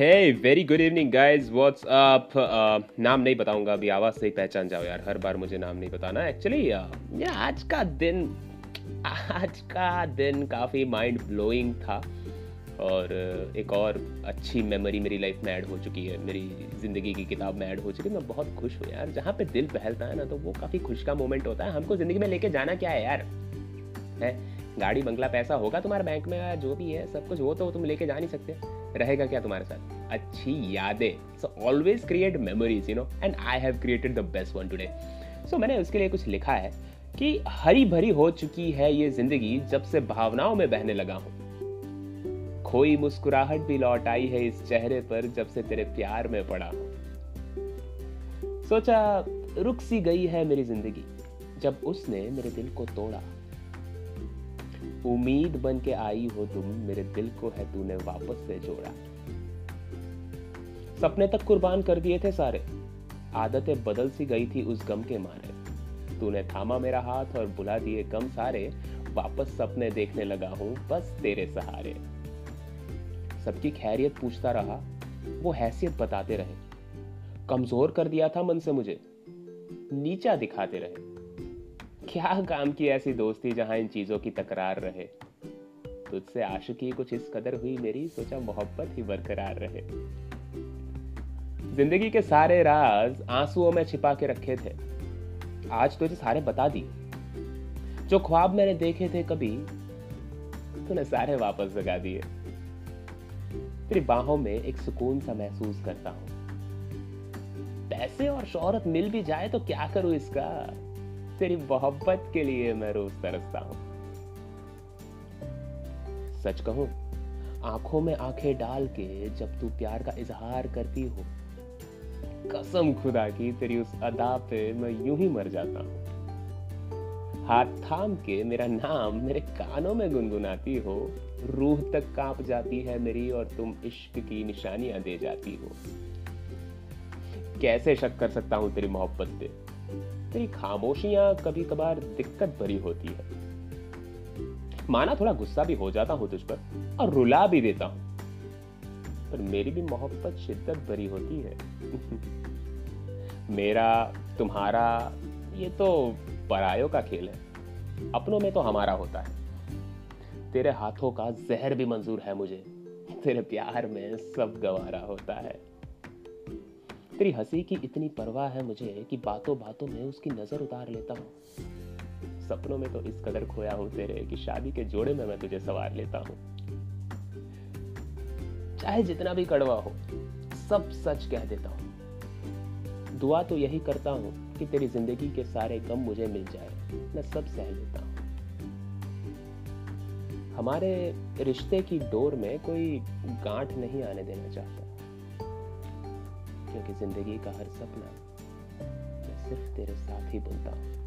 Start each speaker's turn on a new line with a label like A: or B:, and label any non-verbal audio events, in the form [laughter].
A: Hey very good evening guys what's up नाम नहीं बताऊँगा अभी आवाज़ से ही पहचान जाओ यार हर बार मुझे नाम नहीं बताना। एक्चुअली uh, या आज का दिन आज का दिन काफ़ी माइंड ब्लोइंग था। और uh, एक और अच्छी मेमोरी मेरी लाइफ में ऐड हो चुकी है। मेरी ज़िंदगी की किताब में ऐड हो चुकी है। मैं बहुत खुश हूँ यार। जहाँ पे दिल बहलता है ना तो वो काफ़ी खुश का मोमेंट होता है। हमको ज़िंदगी में लेके जाना क्या है यार? है? गाड़ी, बंगला, पैसा होगा तुम्हारे बैंक में, या जो भी है, सब कुछ, वो तो तुम लेके जा नहीं सकते। रहेगा क्या तुम्हारे साथ? अच्छी यादें। So always create memories you know and I have created the best one today so मैंने उसके लिए कुछ लिखा है कि हरी भरी हो चुकी है ये ज़िंदगी जब से भावनाओं में बहने लगा हूँ। खोई मुस्कुराहट भी लौट आई है इस चेहरे पर जब से तेरे प्यार में पड़ा हूँ। सोचा रुक सी गई है मेरी ज़िंदगी, जब उसने मेरे दिल को तोड़ा। उम्मीद बन के आई हो तुम, मेरे दिल को है तूने वापस से जोड़ा। सपने तक कुर्बान कर दिए थे सारे। आदतें बदल सी गई थी उस गम के मारे। तूने थामा मेरा हाथ और बुला दिए गम सारे। वापस सपने देखने लगा हूँ, बस तेरे सहारे। सबकी खैरियत पूछता रहा, वो हैसियत बताते रहे। कमज़ोर कर दिया था मन से मुझे। नीचा दिखाते रहे। क्या काम की ऐसी दोस्ती जहाँ इन चीज़ों की तकरार रहे? तुझसे आशिकी कुछ इस कदर हुई मेरी, सोचा मोहब्बत ही बरकरार रहे। ज़िंदगी के सारे राज आंसुओं में छिपा के रखे थे। आज तुझे सारे बता दी। जो ख्वाब मैंने देखे थे कभी, तूने सारे वापस जगा दिए। तेरी बाहों में एक सुकून सा महसूस करता हूँ। पैसे और शोहरत मिल भी जाए तो क्या करूँ इसका? तेरी मोहब्बत के लिए मैं रोज तरसता हूँ। सच कहूँ, आँखों में आँखें डाल के जब तू प्यार का इजहार करती हो, कसम खुदा की तेरी उस अदा पे मैं यूँ ही मर जाता हूँ। हाथ थाम के मेरा नाम मेरे कानों में गुनगुनाती हो, रूह तक काँप जाती है मेरी और तुम इश्क की निशानियाँ दे जाती हो। कैसे शक कर सकता हूँ तेरी मोहब्बत पे? तेरी खामोशियाँ कभी कभार दिक्कत भरी होती है। माना थोड़ा गुस्सा भी हो जाता हूँ तुझ पर और रुला भी देता हूँ। पर मेरी भी मोहब्बत, शिद्दत भरी होती है। [laughs] मेरा, तुम्हारा, ये तो परायों का खेल है। अपनों में तो हमारा होता है। तेरे हाथों का जहर भी मंजूर है मुझे। तेरे प्यार में सब गवारा होता है। तेरी हँसी की इतनी परवाह है मुझे कि बातों बातों में उसकी नज़र उतार लेता हूँ। सपनों में तो इस कदर खोया हूँ तेरे कि शादी के जोड़े में मैं तुझे सवार लेता हूँ। चाहे जितना भी कड़वा हो, सब सच कह देता हूँ। दुआ तो यही करता हूँ कि तेरी ज़िंदगी के सारे गम मुझे मिल जाए। मैं सब सह लेता हूँ। हमारे रिश्ते की डोर में कोई गांठ नहीं आने देना चाहता। क्योंकि ज़िंदगी का हर सपना मैं सिर्फ़ तेरे साथ ही बुनता हूँ।